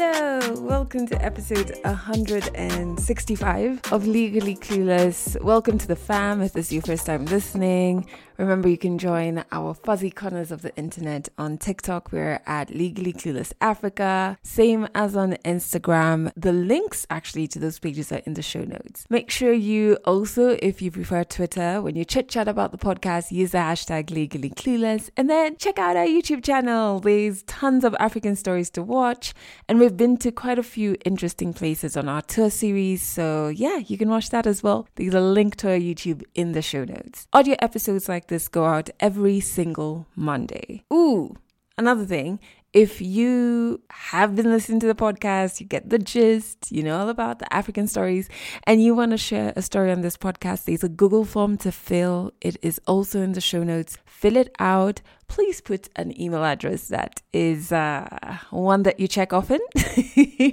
Hello, welcome to episode 165 of Legally Clueless. Welcome to the fam if this is your first time listening. Remember, you can join our fuzzy corners of the internet on TikTok. We're at Legally Clueless Africa, same as on Instagram. The links actually to those pages are in the show notes. Make sure you also, if you prefer Twitter, when you chit chat about the podcast, use the hashtag Legally Clueless, and then check out our YouTube channel. There's tons of African stories to watch, and we've been to quite a few interesting places on our tour series. So yeah, you can watch that as well. There's a link to our YouTube in the show notes. Audio episodes like this go out every single Monday. Ooh, another thing. If you have been listening to the podcast, you get the gist, you know all about the African stories, and you want to share a story on this podcast, there's a Google form to fill. It is also in the show notes. Fill it out. Please put an email address that is uh, one that you check often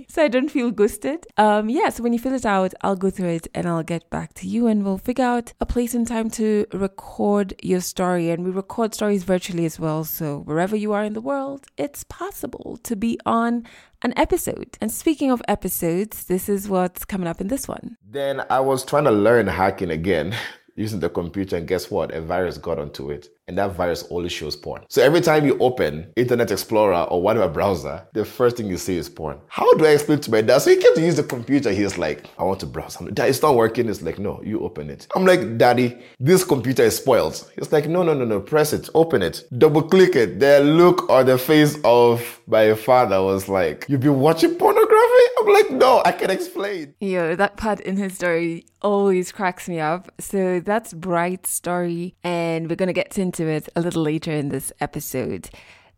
so I don't feel ghosted. Um, yeah, so when you fill it out, I'll go through it and I'll get back to you and we'll figure out a place and time to record your story. And we record stories virtually as well. So wherever you are in the world, it's possible to be on an episode. And speaking of episodes, this is what's coming up in this one. Then I was trying to learn hacking again using the computer, and guess what? A virus got onto it and that virus only shows porn. So every time you open Internet Explorer or whatever browser, the first thing you see is porn. How do I explain to my dad? So he came to use the computer. He's like, I want to browse. I'm like, Dad, it's not working. It's like, no, you open it. I'm like, Daddy, this computer is spoiled. He's like, no, no, no, no, press it, open it, double click it. The look on the face of my father was like, you've been watching pornography? I'm like, no, I can explain. Yo, that part in his story always cracks me up. So that's Bright's story, and we're gonna get into into it a little later in this episode.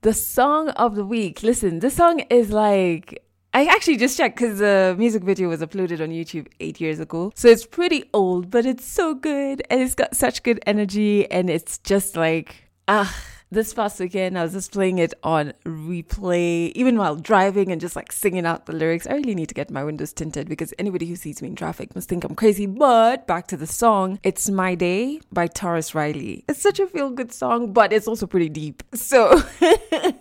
The song of the week. Listen, this song is like I actually just checked because the music video was uploaded on YouTube eight years ago. So it's pretty old, but it's so good and it's got such good energy and it's just like, ah this past weekend, I was just playing it on replay, even while driving and just like singing out the lyrics. I really need to get my windows tinted because anybody who sees me in traffic must think I'm crazy. But back to the song, It's My Day by Tarrus Riley. It's such a feel good song, but it's also pretty deep. So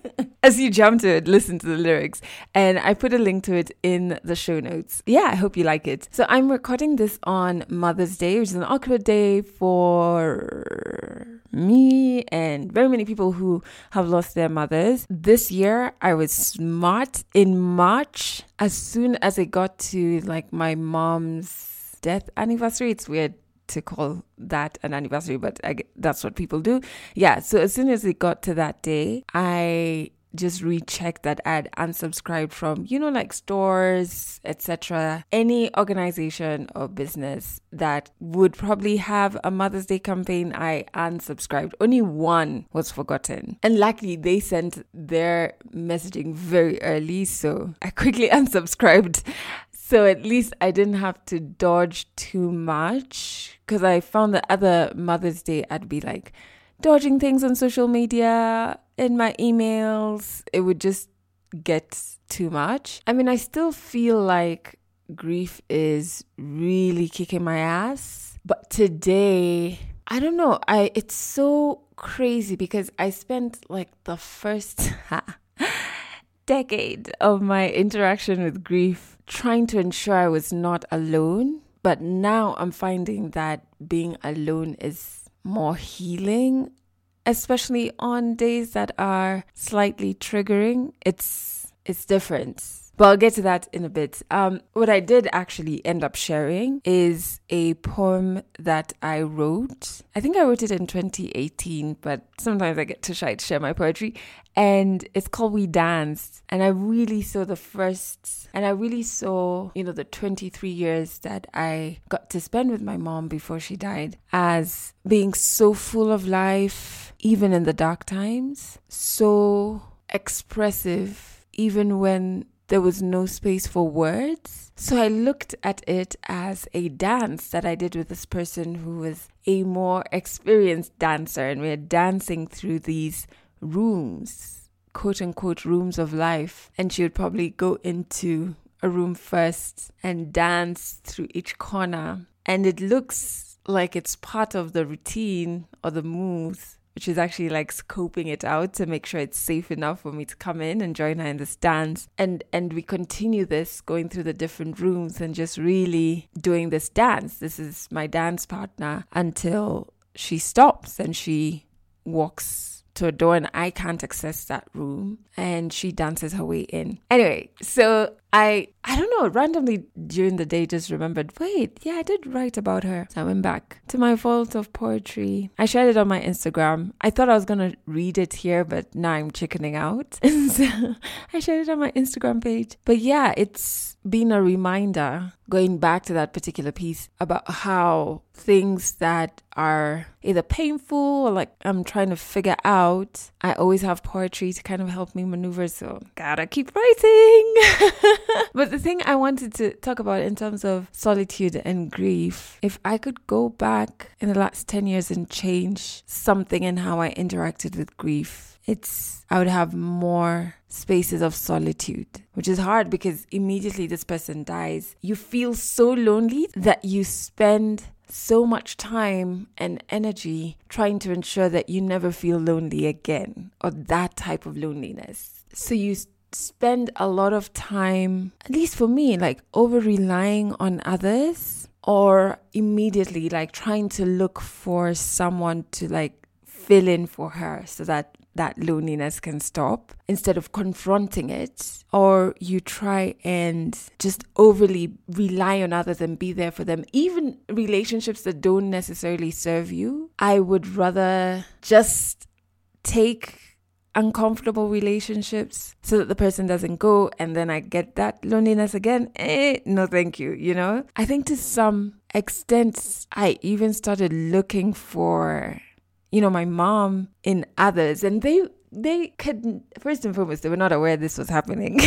as you jump to it, listen to the lyrics. And I put a link to it in the show notes. Yeah, I hope you like it. So I'm recording this on Mother's Day, which is an awkward day for me and very many people who have lost their mothers. This year, I was smart in March. As soon as it got to like my mom's death anniversary, it's weird to call that an anniversary, but I, that's what people do. Yeah. So as soon as it got to that day, I just recheck that ad unsubscribed from you know like stores etc any organization or business that would probably have a mother's day campaign i unsubscribed. Only one was forgotten. And luckily they sent their messaging very early so i quickly unsubscribed. So at least I didn't have to dodge too much because I found that other Mother's Day I'd be like dodging things on social media, in my emails. It would just get too much. I mean, I still feel like grief is really kicking my ass. But today, I don't know. I it's so crazy because I spent like the first decade of my interaction with grief trying to ensure I was not alone. But now I'm finding that being alone is more healing, especially on days that are slightly triggering. It's it's different. But I'll get to that in a bit. Um, what I did actually end up sharing is a poem that I wrote. I think I wrote it in 2018, but sometimes I get too shy to share my poetry. And it's called We Danced. And I really saw the first, and I really saw, you know, the 23 years that I got to spend with my mom before she died as being so full of life, even in the dark times, so expressive, even when there was no space for words. So I looked at it as a dance that I did with this person who was a more experienced dancer, and we are dancing through these rooms, quote unquote, rooms of life. And she would probably go into a room first and dance through each corner. And it looks like it's part of the routine or the moves which is actually like scoping it out to make sure it's safe enough for me to come in and join her in this dance. And and we continue this going through the different rooms and just really doing this dance. This is my dance partner until she stops and she walks to a door and I can't access that room and she dances her way in. Anyway, so I I don't know, randomly during the day just remembered, wait, yeah, I did write about her. So I went back to my vault of poetry. I shared it on my Instagram. I thought I was gonna read it here, but now I'm chickening out. so I shared it on my Instagram page. But yeah, it's been a reminder going back to that particular piece about how things that are either painful or like I'm trying to figure out, I always have poetry to kind of help me maneuver. So gotta keep writing. but the thing I wanted to talk about in terms of solitude and grief, if I could go back in the last 10 years and change something in how I interacted with grief, it's I would have more spaces of solitude, which is hard because immediately this person dies, you feel so lonely that you spend so much time and energy trying to ensure that you never feel lonely again or that type of loneliness. So you spend a lot of time, at least for me, like over relying on others or immediately like trying to look for someone to like fill in for her so that that loneliness can stop instead of confronting it. Or you try and just overly rely on others and be there for them. Even relationships that don't necessarily serve you i would rather just take uncomfortable relationships so that the person doesn't go and then I get that loneliness again. Eh, no, thank you, you know? I think to some extent, I even started looking for, you know, my mom in others and they, they could, first and foremost, they were not aware this was happening.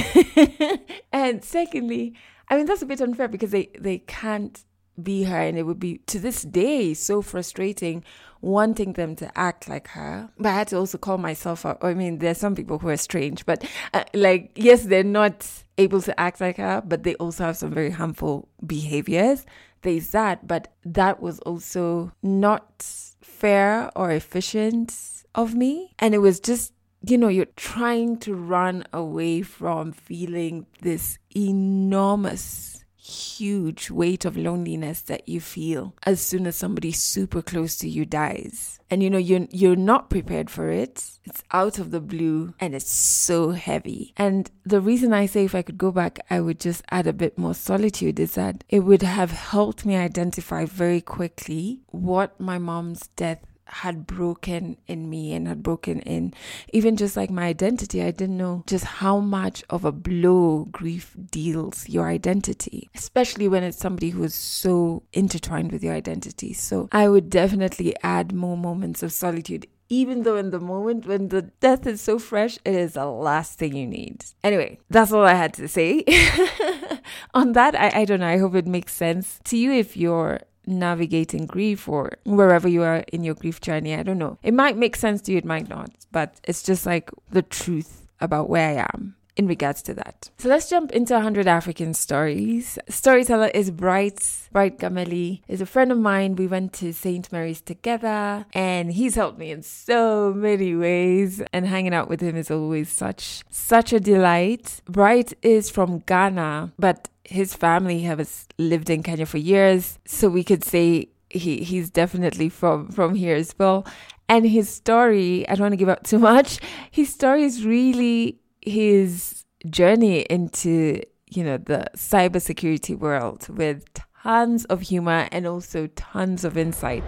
and secondly, I mean, that's a bit unfair because they, they can't be her and it would be to this day so frustrating wanting them to act like her. But i had to also call myself out. I mean there's some people who are strange but uh, like yes they're not able to act like her but they also have some very harmful behaviors. There's that but that was also not fair or efficient of me. And it was just you know, you're trying to run away from feeling this enormous huge weight of loneliness that you feel as soon as somebody super close to you dies. And you know, you're, you're not prepared for it. It's out of the blue and it's so heavy. And the reason I say if I could go back, I would just add a bit more solitude is that it would have helped me identify very quickly what my mom's death had broken in me and had broken in even just like my identity. I didn't know just how much of a blow grief deals your identity, especially when it's somebody who is so intertwined with your identity. So I would definitely add more moments of solitude even though in the moment when the death is so fresh, it is the last thing you need. Anyway, that's all I had to say. On that, I, I don't know. I hope it makes sense to you if you're navigating grief or wherever you are in your grief journey. I don't know. It might make sense to you, it might not, but it's just like the truth about where I am in regards to that. So let's jump into 100 African stories. Storyteller is Bright. Bright Gameli is a friend of mine. We went to St. Mary's together and he's helped me in so many ways and hanging out with him is always such such a delight. Bright is from Ghana, but his family has lived in Kenya for years, so we could say he he's definitely from from here as well. And his story, I don't want to give out too much. His story is really his journey into you know the cybersecurity world with tons of humor and also tons of insight.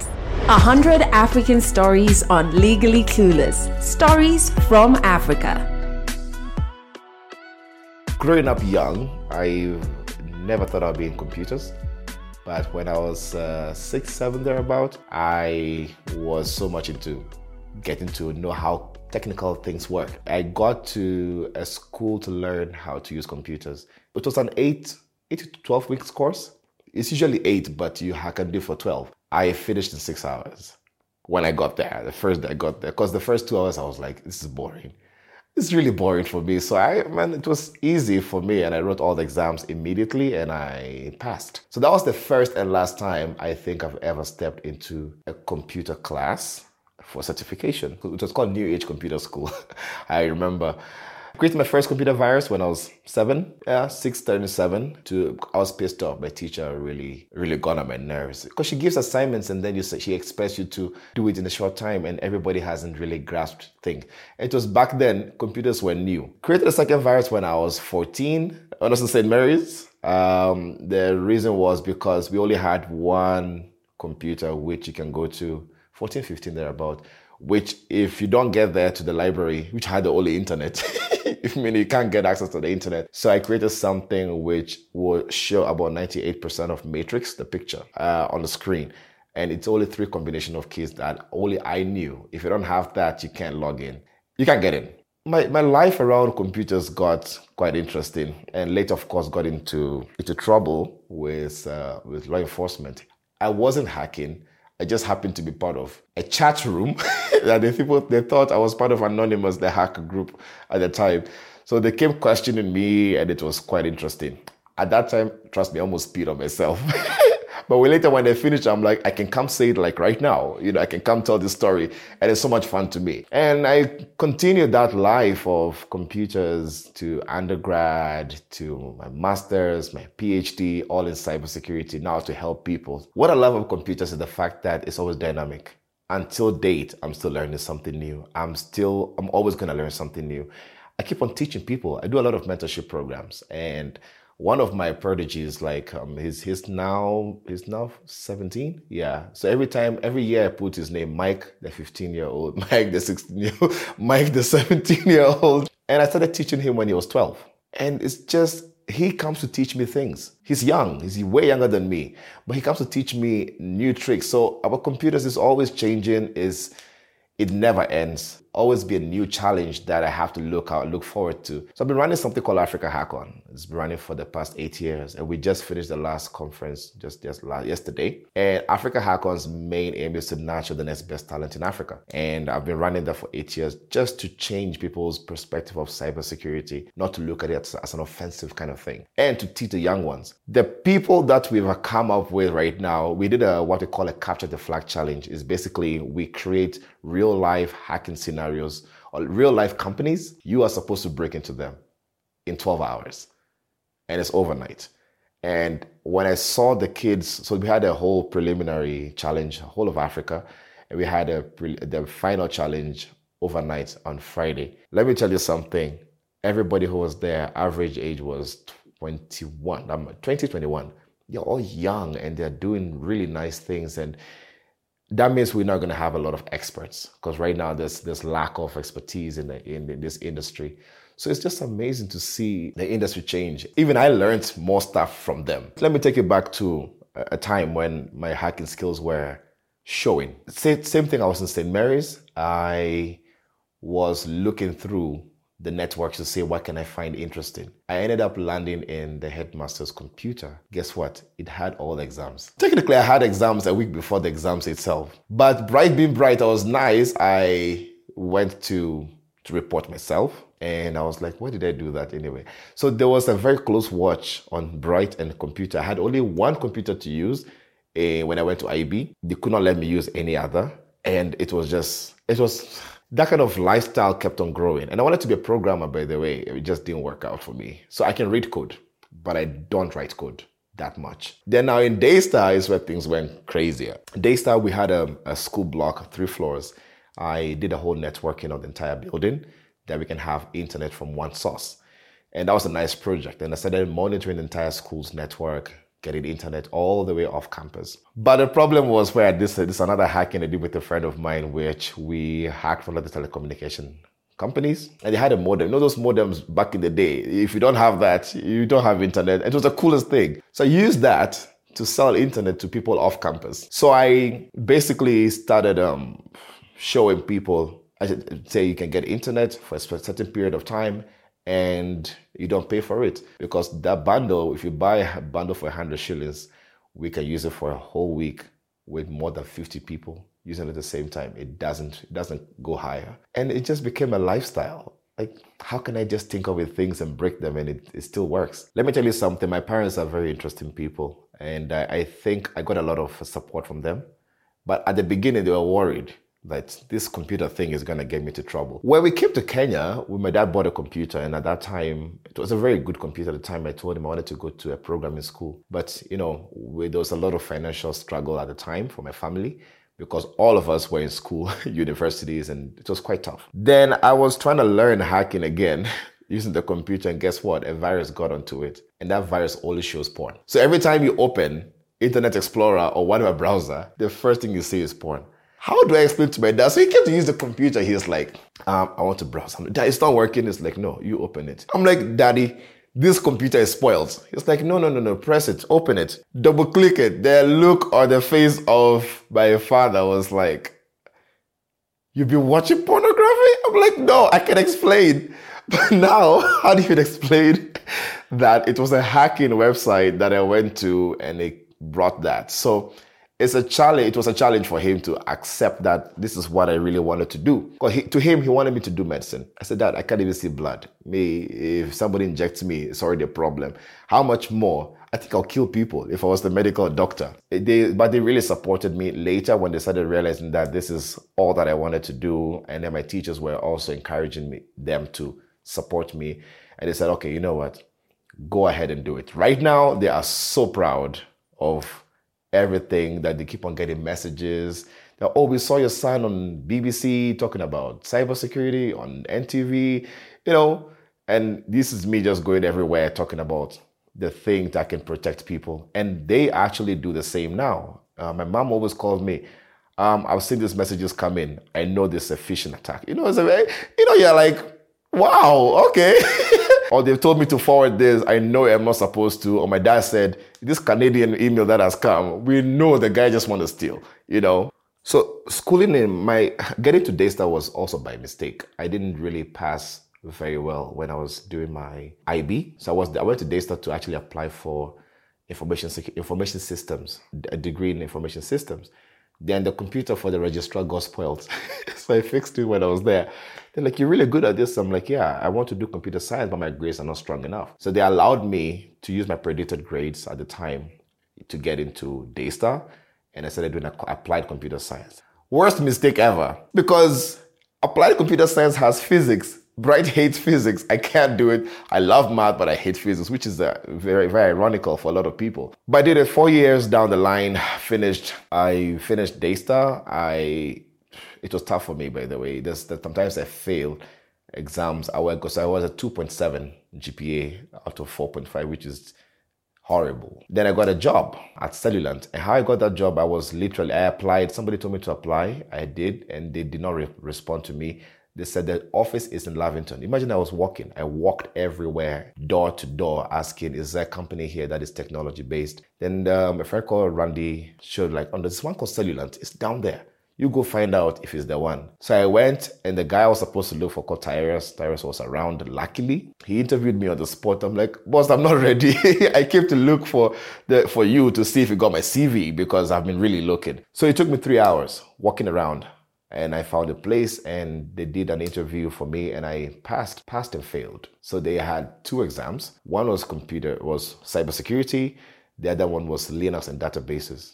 A hundred African stories on Legally Clueless. Stories from Africa. Growing up young, I never thought I'd be in computers. But when I was uh, six, seven, thereabout, I was so much into getting to know how technical things work. I got to a school to learn how to use computers. It was an eight, eight to 12 weeks course. It's usually eight, but you can do for 12. I finished in six hours when I got there, the first day I got there. Because the first two hours I was like, this is boring. it's really boring for me. So I, man, it was easy for me, and I wrote all the exams immediately, and I passed. So that was the first and last time I think I've ever stepped into a computer class for certification. It was called New Age Computer School. I remember created my first computer virus when I was seven, yeah, six, turning seven. To I was pissed off. My teacher really, really got on my nerves because she gives assignments and then you she expects you to do it in a short time, and everybody hasn't really grasped thing. It was back then computers were new. Created a second virus when I was 14. I in St. Mary's. Um, the reason was because we only had one computer which you can go to 14, 15 thereabout which if you don't get there to the library, which had the only internet, I mean you can't get access to the internet. So I created something which will show about 98% of matrix, the picture, uh, on the screen. And it's only three combination of keys that only I knew. If you don't have that, you can't log in. You can't get in. My, my life around computers got quite interesting and later of course got into into trouble with uh, with law enforcement. I wasn't hacking. I just happened to be part of a chat room that the people they thought I was part of Anonymous, the hacker group at the time. So they came questioning me, and it was quite interesting. At that time, trust me, I almost peed on myself. But later when they finish, I'm like, I can come say it like right now. You know, I can come tell this story. And it's so much fun to me. And I continued that life of computers to undergrad, to my master's, my PhD, all in cybersecurity, now to help people. What I love of computers is the fact that it's always dynamic. Until date, I'm still learning something new. I'm still, I'm always going to learn something new. I keep on teaching people. I do a lot of mentorship programs and one of my prodigies, like um, he's he's now he's now seventeen. Yeah. So every time, every year, I put his name, Mike, the fifteen year old, Mike, the sixteen year old, Mike, the seventeen year old, and I started teaching him when he was twelve. And it's just he comes to teach me things. He's young, he's way younger than me, but he comes to teach me new tricks. So our computers is always changing. Is it never ends always be a new challenge that I have to look out, look forward to. So I've been running something called Africa Hackon. It's been running for the past eight years, and we just finished the last conference just just last, yesterday. And Africa Hackon's main aim is to nurture the next best talent in Africa. And I've been running that for eight years just to change people's perspective of cybersecurity, not to look at it as an offensive kind of thing, and to teach the young ones. The people that we've come up with right now, we did a what we call a capture the flag challenge. Is basically we create real life hacking scenarios scenarios or real life companies, you are supposed to break into them in 12 hours and it's overnight. And when I saw the kids, so we had a whole preliminary challenge, whole of Africa, and we had a pre, the final challenge overnight on Friday. Let me tell you something. Everybody who was there, average age was 21, I'm 2021. They're all young and they're doing really nice things. And that means we're not going to have a lot of experts because right now there's this lack of expertise in, the, in, in this industry. So it's just amazing to see the industry change. Even I learned more stuff from them. Let me take you back to a time when my hacking skills were showing. Same, same thing, I was in St. Mary's. I was looking through the networks to see what can I find interesting. I ended up landing in the headmaster's computer. Guess what? It had all the exams. Technically, I had exams a week before the exams itself. But bright being bright, I was nice. I went to to report myself. And I was like, why did I do that anyway? So there was a very close watch on Bright and computer. I had only one computer to use uh, when I went to IB. They could not let me use any other. And it was just, it was, that kind of lifestyle kept on growing. And I wanted to be a programmer, by the way. It just didn't work out for me. So I can read code, but I don't write code that much. Then now in Daystar is where things went crazier. Daystar, we had a, a school block, three floors. I did a whole networking of the entire building that we can have internet from one source. And that was a nice project. And I started monitoring the entire school's network, getting internet all the way off campus. But the problem was where this this another hacking I did with a friend of mine, which we hacked one of the telecommunication companies, and they had a modem. You know those modems back in the day. If you don't have that, you don't have internet. It was the coolest thing. So I used that to sell internet to people off campus. So I basically started um, showing people. I should say you can get internet for a certain period of time and you don't pay for it because that bundle, if you buy a bundle for 100 shillings, we can use it for a whole week with more than 50 people using it at the same time. It doesn't it doesn't go higher, and it just became a lifestyle. like how can I just think of things and break them and it, it still works? Let me tell you something. My parents are very interesting people, and I, I think I got a lot of support from them. But at the beginning, they were worried that this computer thing is going to get me to trouble. When we came to Kenya, my dad bought a computer, and at that time, it was a very good computer at the time. I told him I wanted to go to a programming school. But, you know, there was a lot of financial struggle at the time for my family because all of us were in school, universities, and it was quite tough. Then I was trying to learn hacking again. using the computer, and guess what? A virus got onto it, and that virus only shows porn. So every time you open Internet Explorer or whatever browser, the first thing you see is porn. How do I explain to my dad? So he came to use the computer. He's like, um, I want to browse. I'm like, Dad, it's not working. It's like, no, you open it. I'm like, Daddy, this computer is spoiled. He's like, no, no, no, no, press it, open it, double click it. The look on the face of my father was like, You've been watching pornography? I'm like, no, I can explain. But now, how do you explain that it was a hacking website that I went to and it brought that? So it's a challenge. It was a challenge for him to accept that this is what I really wanted to do. Because to him, he wanted me to do medicine. I said, Dad, I can't even see blood. Me, if somebody injects me, it's already a problem. How much more? I think I'll kill people if I was the medical doctor. They, but they really supported me later when they started realizing that this is all that I wanted to do. And then my teachers were also encouraging me, them to support me. And they said, okay, you know what? Go ahead and do it. Right now, they are so proud of everything that they keep on getting messages that oh we saw your son on bbc talking about cybersecurity on ntv you know? And this is me just going everywhere talking about the thing that can protect people. And they actually do the same now. Uh, my mom always calls me um, i've seen these messages come in. I know this is a phishing attack. You know it's a, you know you're like wow okay or they've told me to forward this. I know I'm not supposed to. Or my dad said, this Canadian email that has come, we know the guy just want to steal, you know? So schooling in my, getting to Daystar was also by mistake. I didn't really pass very well when I was doing my IB. So I was, I went to Daystar to actually apply for information, information systems, a degree in information systems. Then the computer for the registrar got spoiled. so I fixed it when I was there. They're like, You're really good at this. I'm like, Yeah, I want to do computer science, but my grades are not strong enough. So they allowed me to use my predicted grades at the time to get into Daystar. And I started doing applied computer science. Worst mistake ever because applied computer science has physics. Bright hates physics. I can't do it. I love math, but I hate physics, which is uh, very, very ironical for a lot of people. But I did it four years down the line, finished. I finished Daystar. I it was tough for me, by the way. There's that sometimes I fail exams. I was because I was a 2.7 GPA out of 4.5, which is horrible. Then I got a job at Cellulant. And how I got that job, I was literally I applied. Somebody told me to apply. I did, and they did not re- respond to me. They said the office is in Lavington. Imagine I was walking. I walked everywhere, door to door, asking, "Is there a company here that is technology based?" Then um, a friend called Randy showed like, "On this one called Cellulant, it's down there." You go find out if it's the one. So I went, and the guy I was supposed to look for called Tyrus. Tyrus was around. Luckily, he interviewed me on the spot. I'm like, boss, I'm not ready. I came to look for the for you to see if you got my CV because I've been really looking. So it took me three hours walking around, and I found a place, and they did an interview for me, and I passed, passed and failed. So they had two exams. One was computer, was cybersecurity. The other one was Linux and databases.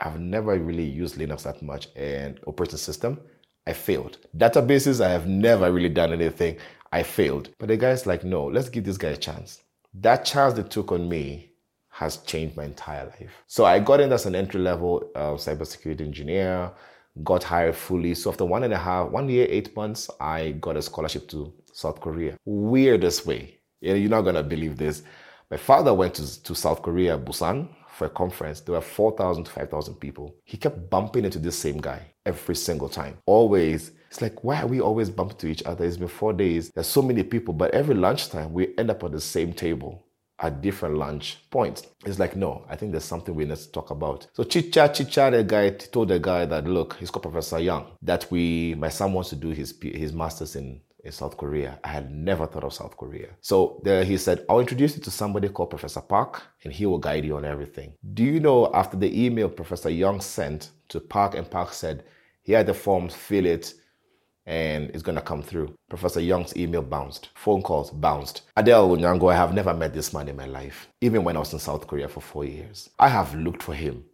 I've never really used Linux that much and operating system. I failed. Databases, I have never really done anything. I failed. But the guy's like, no, let's give this guy a chance. That chance they took on me has changed my entire life. So I got in as an entry level uh, cybersecurity engineer, got hired fully. So after one and a half, one year, eight months, I got a scholarship to South Korea. Weirdest way. You're not gonna believe this. My father went to, to South Korea, Busan, for a conference, there were 4,000 to 5,000 people. He kept bumping into this same guy every single time. Always. It's like, why are we always bumping to each other? It's been four days. There's so many people, but every lunchtime we end up at the same table at different lunch points. It's like, no, I think there's something we need to talk about. So chit chat, chit chat, the guy told the guy that, look, he's called Professor Young, that we, my son wants to do his, his master's in in South Korea. I had never thought of South Korea. So there he said, I'll introduce you to somebody called Professor Park and he will guide you on everything. Do you know after the email Professor Young sent to Park and Park said, here are the forms, fill it and it's gonna come through. Professor Young's email bounced, phone calls bounced. Adele Onyango, I have never met this man in my life, even when I was in South Korea for four years. I have looked for him.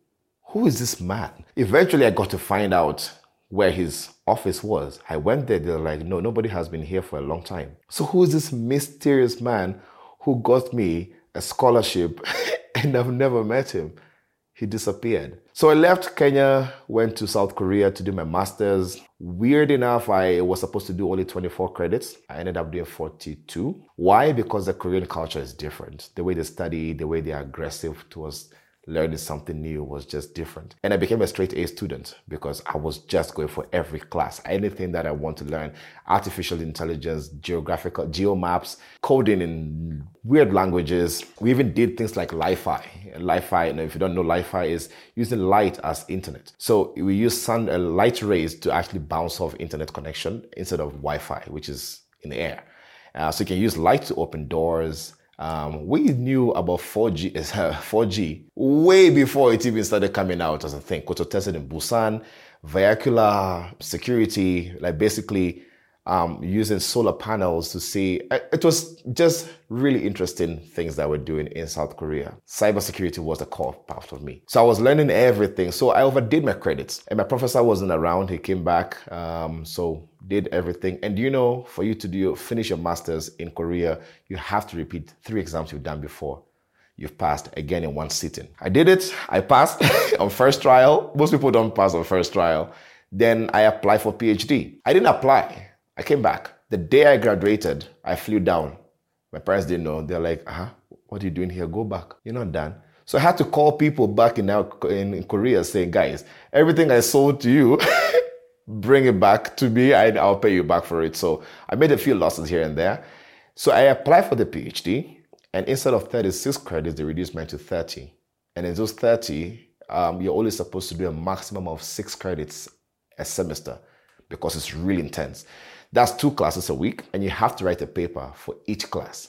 Who is this man? Eventually, I got to find out where his office was. I went there, they're like, no, nobody has been here for a long time. So, who is this mysterious man who got me a scholarship and I've never met him? He disappeared. So I left Kenya, went to South Korea to do my master's. Weird enough, I was supposed to do only 24 credits. I ended up doing 42. Why? Because the Korean culture is different. The way they study, the way they are aggressive towards learning something new was just different. And I became a straight A student because I was just going for every class, anything that I want to learn artificial intelligence, geographical, geomaps, coding in weird languages. We even did things like Li Fi. Li Fi, know, if you don't know, Li Fi is using light as internet. So we use sun, uh, light rays to actually bounce off internet connection instead of Wi Fi, which is in the air. Uh, so you can use light to open doors um, we knew about 4G, 4G way before it even started coming out as a thing. Koto tested in Busan, vehicular security, like basically um, using solar panels to see. Uh, it was just really interesting things that we're doing in South Korea. Cybersecurity was the core part of me. So I was learning everything. So I overdid my credits. And my professor wasn't around. He came back. Um, so did everything. And you know, for you to do finish your master's in Korea, you have to repeat three exams you've done before. You've passed again in one sitting. I did it. I passed on first trial. Most people don't pass on first trial. Then I applied for PhD. I didn't apply. I came back. The day I graduated, I flew down. My parents didn't know. They're like, uh huh, what are you doing here? Go back. You're not done. So I had to call people back in, in, in Korea saying, guys, everything I sold to you, bring it back to me and I'll pay you back for it. So I made a few losses here and there. So I applied for the PhD and instead of 36 credits, they reduced mine to 30. And in those 30, um, you're only supposed to do a maximum of six credits a semester because it's really intense. That's two classes a week, and you have to write a paper for each class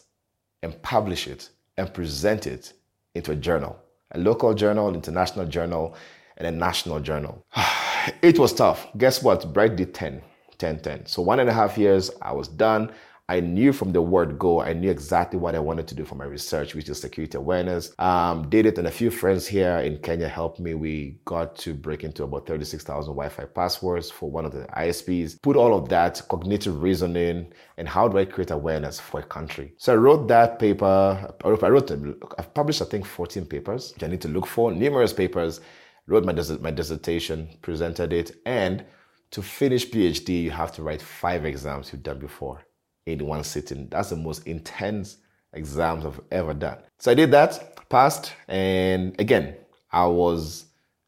and publish it and present it into a journal a local journal, international journal, and a national journal. it was tough. Guess what? Bright did 10, 10, 10. So one and a half years, I was done. I knew from the word go, I knew exactly what I wanted to do for my research, which is security awareness. Um, did it, and a few friends here in Kenya helped me. We got to break into about 36,000 Wi Fi passwords for one of the ISPs. Put all of that, cognitive reasoning, and how do I create awareness for a country? So I wrote that paper. I wrote, I've published, I think, 14 papers, which I need to look for, numerous papers. Wrote my, my dissertation, presented it, and to finish PhD, you have to write five exams you've done before in one sitting. That's the most intense exams I've ever done. So I did that, passed, and again, I was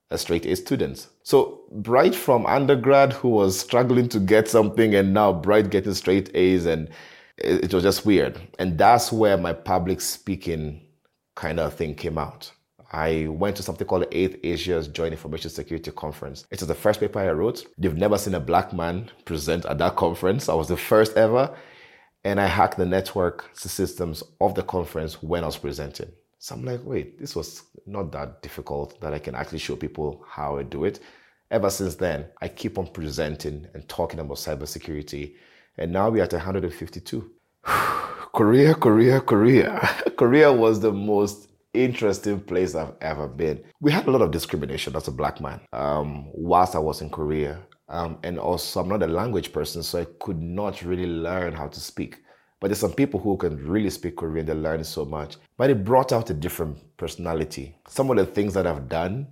a straight A student. So Bright from undergrad who was struggling to get something and now Bright getting straight A's and it was just weird. And that's where my public speaking kind of thing came out. I went to something called the 8th Asia's Joint Information Security Conference. It was the first paper I wrote. They've never seen a black man present at that conference. I was the first ever and I hacked the network systems of the conference when I was presenting. So I'm like, wait, this was not that difficult that I can actually show people how I do it. Ever since then, I keep on presenting and talking about cybersecurity. And now we're at 152. Korea, Korea, Korea. Korea was the most interesting place I've ever been. We had a lot of discrimination as a black man um, whilst I was in Korea. Um, and also, I'm not a language person, so I could not really learn how to speak. But there's some people who can really speak Korean, they learn so much. But it brought out a different personality. Some of the things that I've done,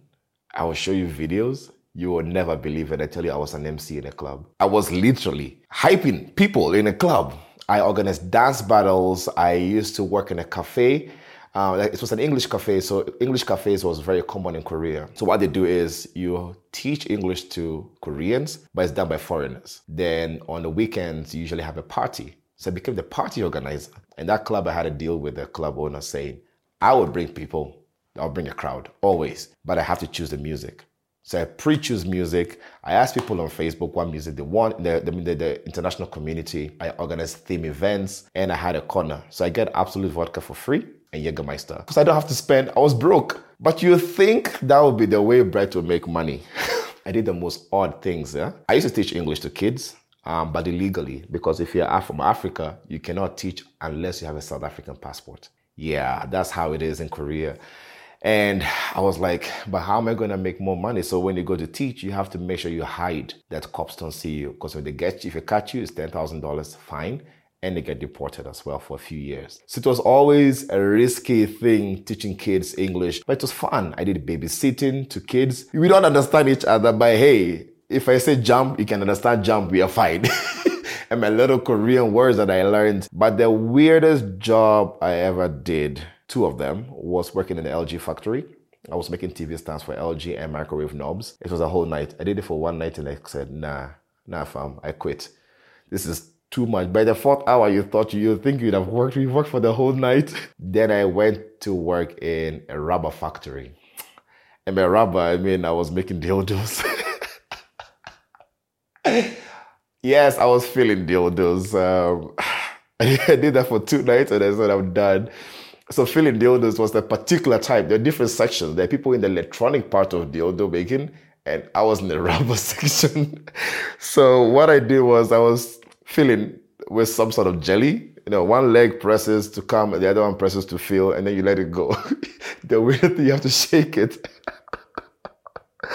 I will show you videos. You will never believe it. I tell you, I was an MC in a club. I was literally hyping people in a club. I organized dance battles. I used to work in a cafe uh, it was an English cafe, so English cafes was very common in Korea. So what they do is you teach English to Koreans, but it's done by foreigners. Then on the weekends, you usually have a party. So I became the party organizer. And that club, I had a deal with the club owner saying, I would bring people, I'll bring a crowd, always, but I have to choose the music. So I pre-choose music. I ask people on Facebook what music they want. The, the, the, the, international community. I organize theme events, and I had a corner. So I get Absolut vodka for free and Jägermeister because I don't have to spend. I was broke. But you think that would be the way Bright would make money? I did the most odd things. Yeah? I used to teach English to kids. um, but illegally. Because if you're from Africa, you cannot teach unless you have a South African passport. Yeah, that's how it is in Korea. And I was like, but how am I going to make more money? So when you go to teach, you have to make sure you hide that cops don't see you. Because when they get you, if they catch you, it's $10,000 fine and they get deported as well for a few years. So it was always a risky thing teaching kids English, but it was fun. I did babysitting to kids. We don't understand each other, but hey, if I say jump, you can understand jump, we are fine. and my little Korean words that I learned. But the weirdest job I ever did Two of them was working in the LG factory. I was making TV stands for LG and microwave knobs. It was a whole night. I did it for one night and I said, nah, nah, fam, I quit. This is too much. By the fourth hour, you thought you think you'd have worked. You worked for the whole night. then I went to work in a rubber factory. And by rubber, I mean I was making dildos. yes, I was feeling dildos. Um, I did that for two nights and I said I'm done. So filling dildos was a particular type. There are different sections. There are people in the electronic part of dildo making, and I was in the rubber section. so what I did was I was filling with some sort of jelly. You know, one leg presses to come, the other one presses to fill, and then you let it go. the weird thing, you have to shake it.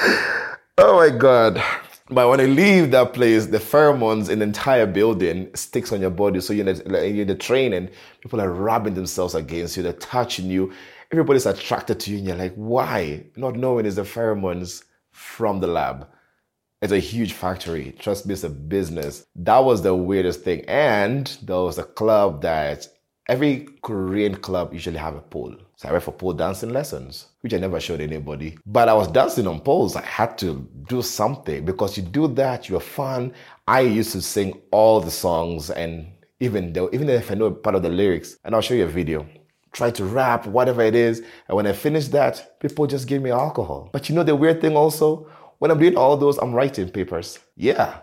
oh my god. But when I leave that place, the pheromones in the entire building sticks on your body. So you're in the, you're in the train and people are rubbing themselves against you, they're touching you. Everybody's attracted to you and you're like, why? Not knowing it's the pheromones from the lab. It's a huge factory. Trust me, it's a business. That was the weirdest thing. And there was a club that every Korean club usually have a pole. So I went for pole dancing lessons, which I never showed anybody. But I was dancing on poles. I had to do something because you do that, you're fun. I used to sing all the songs and even though, even if I know part of the lyrics, and I'll show you a video. Try to rap, whatever it is. And when I finish that, people just give me alcohol. But you know the weird thing also? When I'm doing all those, I'm writing papers. Yeah,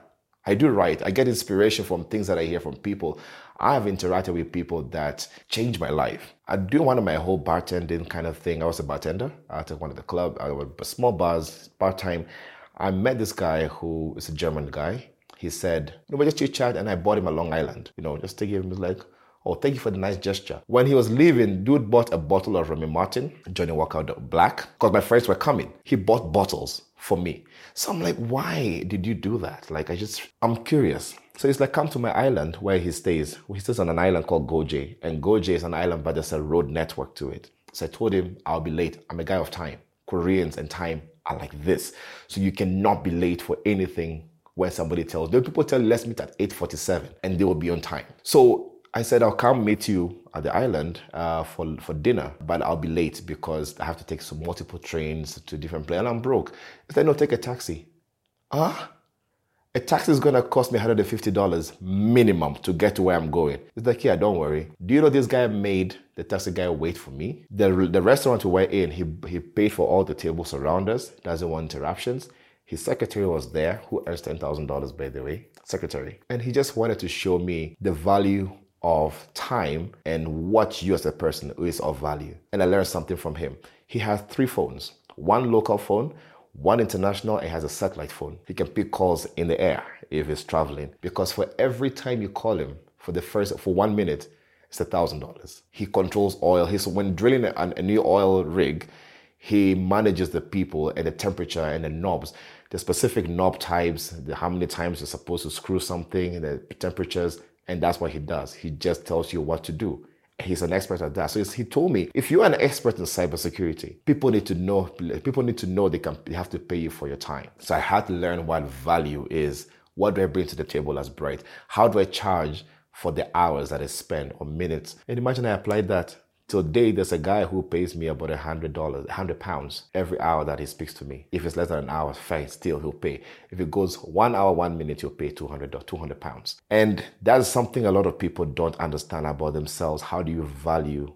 I do write. I get inspiration from things that I hear from people. I have interacted with people that changed my life. I do one of my whole bartending kind of thing. I was a bartender at one of the club. Uh, I was small bars, part time. I met this guy who is a German guy. He said, "No, we just chit chat," and I bought him a Long Island. You know, just to give him like, "Oh, thank you for the nice gesture." When he was leaving, dude bought a bottle of Remy Martin, Johnnie Walker Black, because my friends were coming. He bought bottles for me. So I'm like, why did you do that? Like, I just, I'm curious. So he's like, come to my island where he stays. He stays on an island called Geoje. And Geoje is an island, but there's a road network to it. So I told him, I'll be late. I'm a guy of time. Koreans and time are like this. So you cannot be late for anything when somebody tells. Then people tell let's meet at 8.47 and they will be on time. So I said, I'll come meet you at the island uh, for, for dinner, but I'll be late because I have to take some multiple trains to different places and I'm broke. He said, no, take a taxi. Huh? A taxi is gonna cost me $150 minimum to get to where I'm going. It's like, yeah, don't worry. Do you know this guy made the taxi guy wait for me? The, the restaurant we were in, he, he paid for all the tables around us, doesn't want interruptions. His secretary was there, who earns $10,000 by the way, secretary. And he just wanted to show me the value of time and what you as a person is of value. And I learned something from him. He has three phones one local phone, one international and has a satellite phone. He can pick calls in the air if he's traveling because for every time you call him for the first for one minute, it's a thousand dollars. He controls oil. He's when drilling a, a new oil rig, he manages the people and the temperature and the knobs, the specific knob types, the how many times you're supposed to screw something, the temperatures, and that's what he does. He just tells you what to do. He's an expert at that. So he told me, if you're an expert in cybersecurity, people need to know. People need to know they can. They have to pay you for your time. So I had to learn what value is. What do I bring to the table as Bright? How do I charge for the hours that I spend or minutes? And imagine I applied that Today, there's a guy who pays me about a hundred dollars, a hundred pounds every hour that he speaks to me. If it's less than an hour, fine, still he'll pay. If it goes one hour, one minute, he'll pay 200 or 200 pounds. And that's something a lot of people don't understand about themselves. How do you value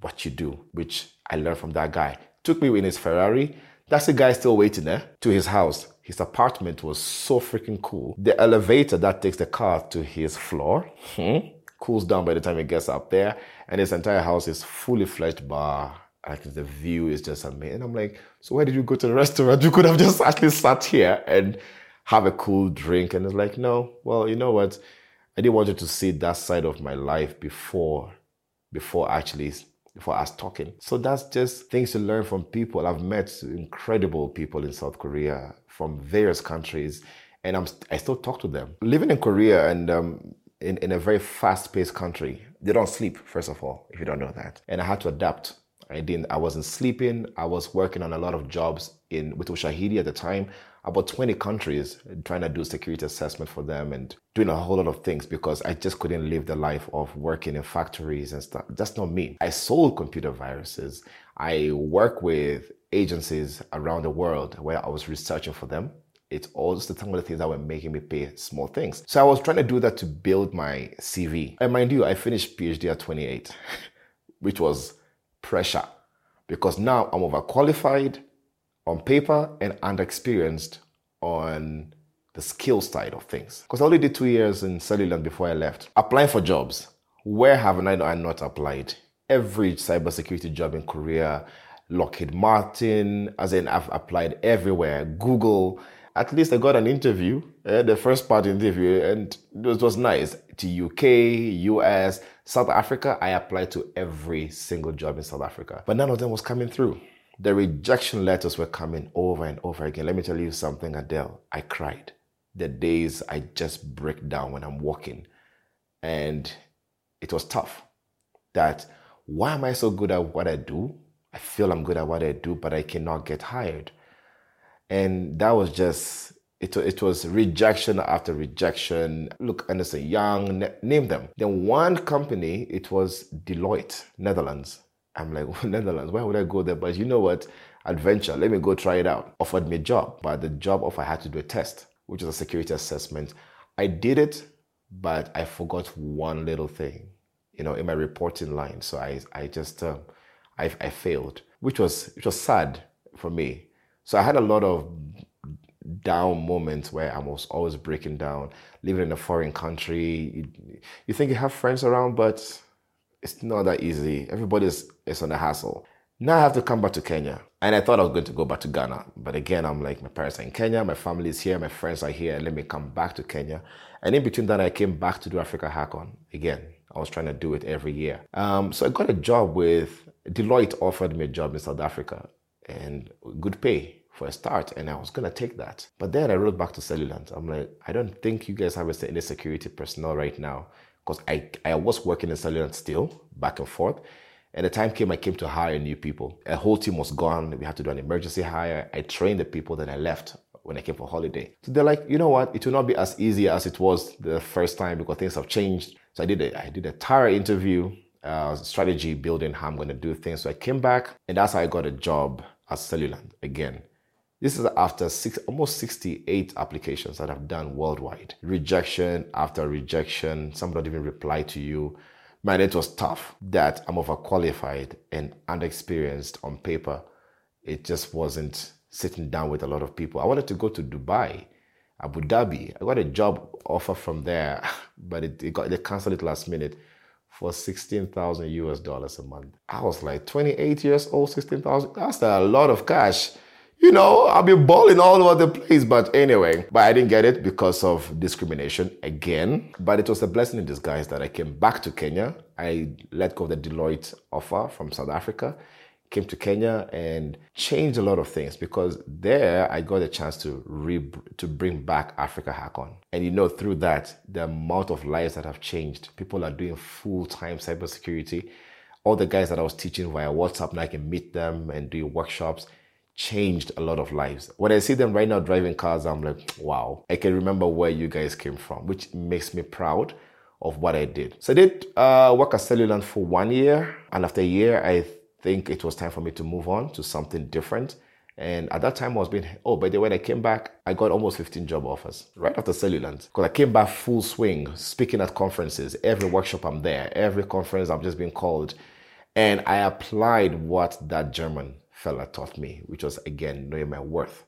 what you do? Which I learned from that guy. Took me in his Ferrari. That's the guy still waiting there to his house. His apartment was so freaking cool. The elevator that takes the car to his floor hmm, cools down by the time it gets up there and his entire house is fully fledged bar. Like the view is just amazing. And I'm like, so why did you go to the restaurant? You could have just actually sat here and have a cool drink. And it's like, no, well, you know what? I didn't want you to see that side of my life before, before actually for us talking. So that's just things to learn from people. I've met incredible people in South Korea from various countries, and I'm I still talk to them. Living in Korea and um, in, in a very fast-paced country, they don't sleep. First of all, if you don't know that, and I had to adapt. I didn't. I wasn't sleeping. I was working on a lot of jobs in with Ushahidi at the time about 20 countries trying to do security assessment for them and doing a whole lot of things because I just couldn't live the life of working in factories and stuff. That's not me. I sold computer viruses. I work with agencies around the world where I was researching for them. It's all just some of the things that were making me pay small things. So I was trying to do that to build my CV. And mind you, I finished PhD at 28, which was pressure because now I'm overqualified on paper and underexperienced on the skill side of things. Because I only did two years in Cellulant before I left. Applying for jobs. Where have I not applied? Every cybersecurity job in Korea, Lockheed Martin, as in I've applied everywhere, Google. At least I got an interview, uh, the first part interview, and it was nice. To UK, US, South Africa, I applied to every single job in South Africa, but none of them was coming through. The rejection letters were coming over and over again. Let me tell you something, Adele. I cried. The days I just break down when I'm walking. And it was tough. That why am I so good at what I do? I feel I'm good at what I do, but I cannot get hired. And that was just it, it was rejection after rejection. Look, Anderson Young, name them. Then one company, it was Deloitte, Netherlands. I'm like, Netherlands, why would I go there? But you know what? Adventure, let me go try it out. Offered me a job, but the job offer I had to do a test, which is a security assessment. I did it, but I forgot one little thing, you know, in my reporting line. So I, I just, um, I, I failed, which was, which was sad for me. So I had a lot of down moments where I was always breaking down, living in a foreign country. You, you think you have friends around, but it's not that easy. Everybody's is on a hassle. Now I have to come back to Kenya. And I thought I was going to go back to Ghana. But again, I'm like, my parents are in Kenya, my family is here, my friends are here, let me come back to Kenya. And in between that, I came back to do Africa Hackon again. I was trying to do it every year. Um, so I got a job with Deloitte, offered me a job in South Africa and good pay for a start. And I was to take that. But then I wrote back to Cellulant. I'm like, I don't think you guys have any security personnel right now because I, I was working in Cellulant still, back and forth. And the time came, I came to hire new people. A whole team was gone. We had to do an emergency hire. I trained the people, then I left when I came for holiday. So they're like, you know what? It will not be as easy as it was the first time because things have changed. So I did a, I did a thorough interview, uh, strategy building, how I'm going to do things. So I came back, and that's how I got a job at Cellulant again. This is after six, almost 68 applications that I've done worldwide. Rejection after rejection. Some don't even reply to you. Man, it was tough that I'm overqualified and unexperienced on paper. It just wasn't sitting down with a lot of people. I wanted to go to Dubai, Abu Dhabi. I got a job offer from there, but it, it got they canceled it last minute for 16,000 US dollars a month. I was like 28 years old, 16,000. That's a lot of cash you know, I've been balling all over the place. But anyway, but I didn't get it because of discrimination again. But it was a blessing in disguise that I came back to Kenya. I let go of the Deloitte offer from South Africa, came to Kenya and changed a lot of things because there I got a chance to re- to bring back Africa Hackon. And you know, through that, the amount of lives that have changed. People are doing full-time cybersecurity. All the guys that I was teaching via WhatsApp, now I can meet them and do workshops changed a lot of lives. When I see them right now driving cars, I'm like, wow, I can remember where you guys came from, which makes me proud of what I did. So I did uh, work at Cellulant for one year, and after a year, I think it was time for me to move on to something different. And at that time, I was being, oh, by the way, when I came back, I got almost 15 job offers right after Cellulant. Because I came back full swing, speaking at conferences. Every workshop, I'm there. Every conference, I'm just being called. And I applied what that German fella taught me, which was again knowing my worth.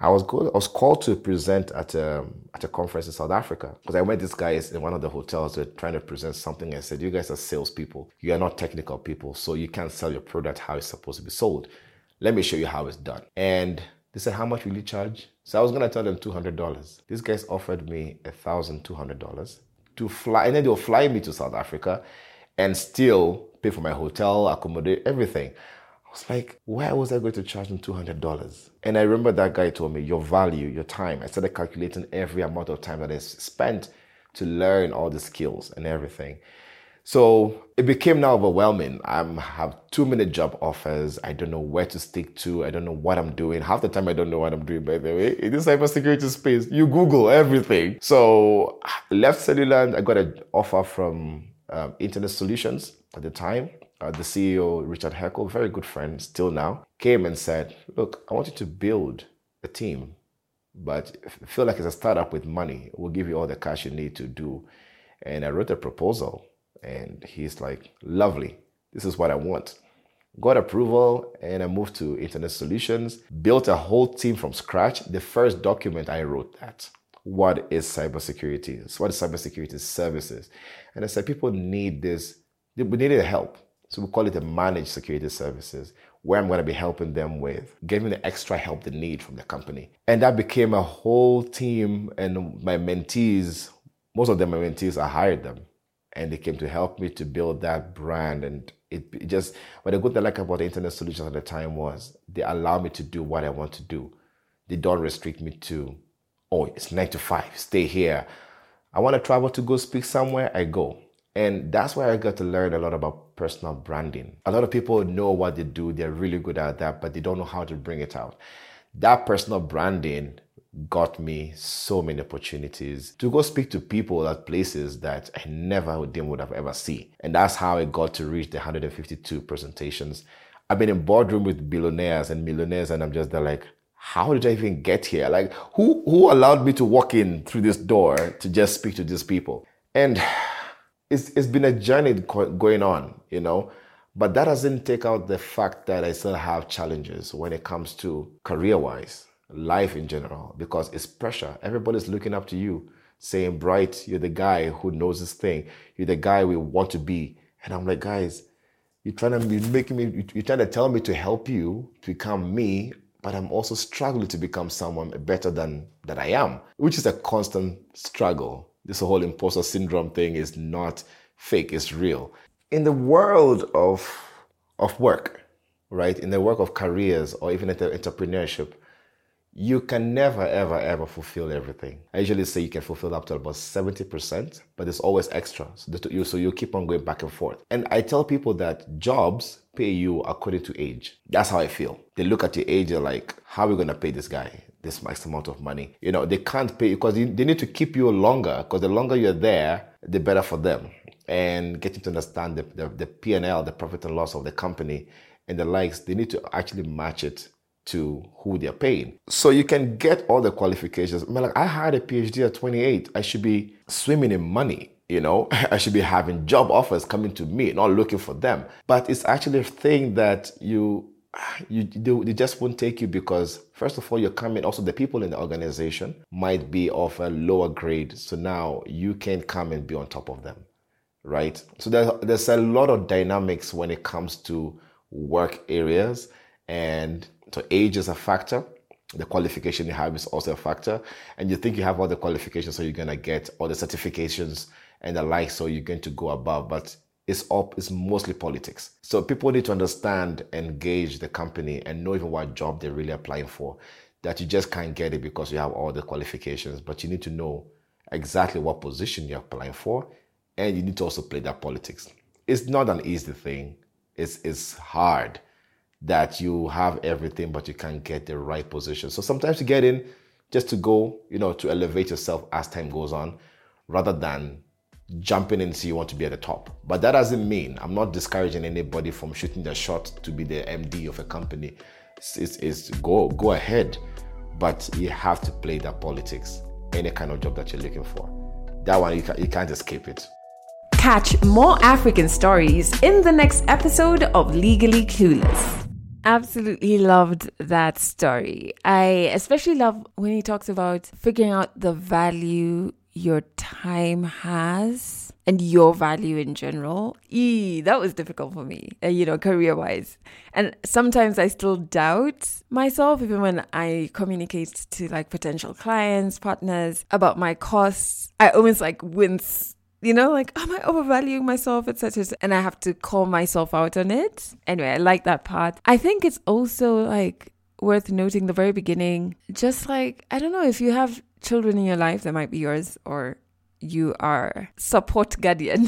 I was I was called to present at a at a conference in South Africa because I met these guys in one of the hotels. They're trying to present something. I said, "You guys are salespeople. You are not technical people, so you can't sell your product how it's supposed to be sold. Let me show you how it's done." And They said, How much will you charge? So I was gonna tell them $200. These guys offered me $1,200 to fly, and then they'll fly me to South Africa and still pay for my hotel, accommodate, everything. I was like, why was I going to charge them $200? And I remember that guy told me, your value, your time. I started calculating every amount of time that I spent to learn all the skills and everything. So it became now overwhelming. I have too many job offers. I don't know where to stick to. I don't know what I'm doing. Half the time I don't know what I'm doing, by the way. In this cybersecurity space, you Google everything. So left Cellulant. I got an offer from um, Internet Solutions at the time. Uh, the CEO, Richard Heckel, very good friend still now, came and said, Look, I want you to build a team, but feel like it's a startup with money. We'll give you all the cash you need to do. And I wrote a proposal and he's like, lovely, this is what I want. Got approval and I moved to Internet Solutions, built a whole team from scratch. The first document I wrote that. What is cybersecurity? What is cybersecurity services? And I said, people need this, we needed help. So we call it a managed security services, where I'm going to be helping them with giving the extra help they need from the company. And that became a whole team and my mentees, most of them, my mentees, I hired them and they came to help me to build that brand. And it, it just, what the good thing I like about the internet solutions at the time was they allow me to do what I want to do. They don't restrict me to, oh, it's nine to five, stay here. I want to travel to go speak somewhere, I go. And that's where I got to learn a lot about personal branding. A lot of people know what they do, they're really good at that, but they don't know how to bring it out. That personal branding got me so many opportunities to go speak to people at places that I never would have ever seen. And that's how I got to reach the 152 presentations. I've been in boardroom with billionaires and millionaires, and I'm just there like, how did I even get here? Like, who who allowed me to walk in through this door to just speak to these people? And it's it's been a journey going on, you know. But that doesn't take out the fact that I still have challenges when it comes to career wise life in general because it's pressure. Everybody's looking up to you, saying, Bright, you're the guy who knows this thing. You're the guy we want to be. And I'm like, guys, you're trying to be making me, you're trying to tell me to help you to become me, but I'm also struggling to become someone better than that I am, which is a constant struggle. This whole imposter syndrome thing is not fake, it's real. In the world of of work, right? In the work of careers or even entrepreneurship, you can never, ever, ever fulfill everything. I usually say you can fulfill up to about 70%, but there's always extra. So, you, so you keep on going back and forth. And I tell people that jobs pay you according to age. That's how I feel. They look at your age, they're like, how are we going to pay this guy this max amount of money? You know, they can't pay because they need to keep you longer because the longer you're there, the better for them. And getting to understand the, the, the P&L, the profit and loss of the company and the likes, they need to actually match it to who they're paying. So you can get all the qualifications. I mean, like I had a PhD at 28. I should be swimming in money. You know, I should be having job offers coming to me, not looking for them. But it's actually a thing that you you they, just won't take you because first of all you're coming also the people in the organization might be of a lower grade so now you can come and be on top of them right so there's, there's a lot of dynamics when it comes to work areas and so age is a factor. The qualification you have is also a factor. And you think you have all the qualifications, so you're gonna get all the certifications and the like, so you're going to go above. But it's up, it's mostly politics. So people need to understand, engage the company and know even what job they're really applying for. That you just can't get it because you have all the qualifications, but you need to know exactly what position you're applying for, and you need to also play that politics. It's not an easy thing. It's it's hard that you have everything, but you can't get the right position. So sometimes you get in just to go, you know, to elevate yourself as time goes on, rather than jumping in so you want to be at the top. But that doesn't mean I'm not discouraging anybody from shooting their shot to be the MD of a company. It's, it's, it's go go ahead, but you have to play that politics. Any kind of job that you're looking for, that one you, can, you can't escape it. Catch more African stories in the next episode of Legally Clueless absolutely loved that story. I especially love when he talks about figuring out the value your time has and your value in general. E that was difficult for me, uh, you know, career wise. And sometimes I still doubt myself, even when I communicate to like potential clients, partners about my costs. I almost like wince you know, like, am I overvaluing myself, etc. And I have to call myself out on it. Anyway, I like that part. I think it's also like worth noting the very beginning, just like, I don't know, if you have children in your life that might be yours or you are support guardian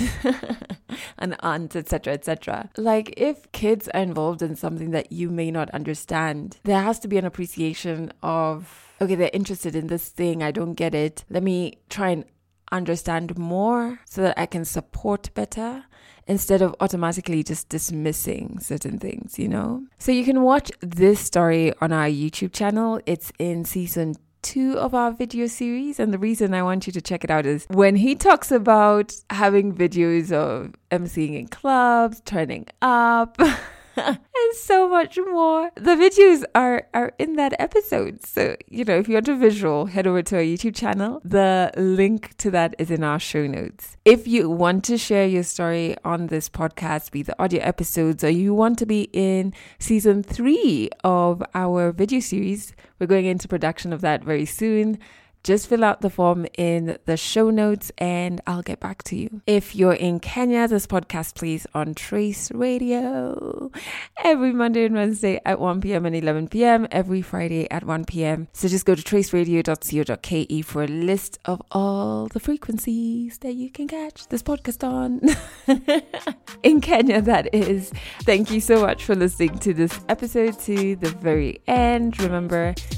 an aunt etc etc like if kids are involved in something that you may not understand there has to be an appreciation of okay they're interested in this thing i don't get it let me try and understand more so that I can support better instead of automatically just dismissing certain things, you know? So you can watch this story on our YouTube channel. It's in season two of our video series. And the reason I want you to check it out is when he talks about having videos of emceeing in clubs, turning up. and so much more. The videos are are in that episode. So, you know, if you want a visual, head over to our YouTube channel. The link to that is in our show notes. If you want to share your story on this podcast, be the audio episodes, or you want to be in season three of our video series, we're going into production of that very soon just fill out the form in the show notes and I'll get back to you. If you're in Kenya, this podcast plays on Trace Radio every Monday and Wednesday at 1 p.m. and 11 p.m., every Friday at 1 p.m. So just go to traceradio.co.ke for a list of all the frequencies that you can catch this podcast on. in Kenya, that is. Thank you so much for listening to this episode to the very end. Remember,